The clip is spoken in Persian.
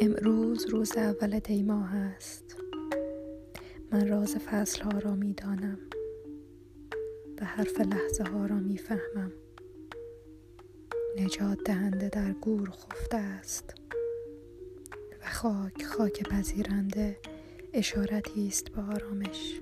امروز روز اول دی ماه است. من راز فصل ها را می دانم و حرف لحظه ها را می فهمم نجات دهنده در گور خفته است و خاک خاک پذیرنده اشارتی است به آرامش.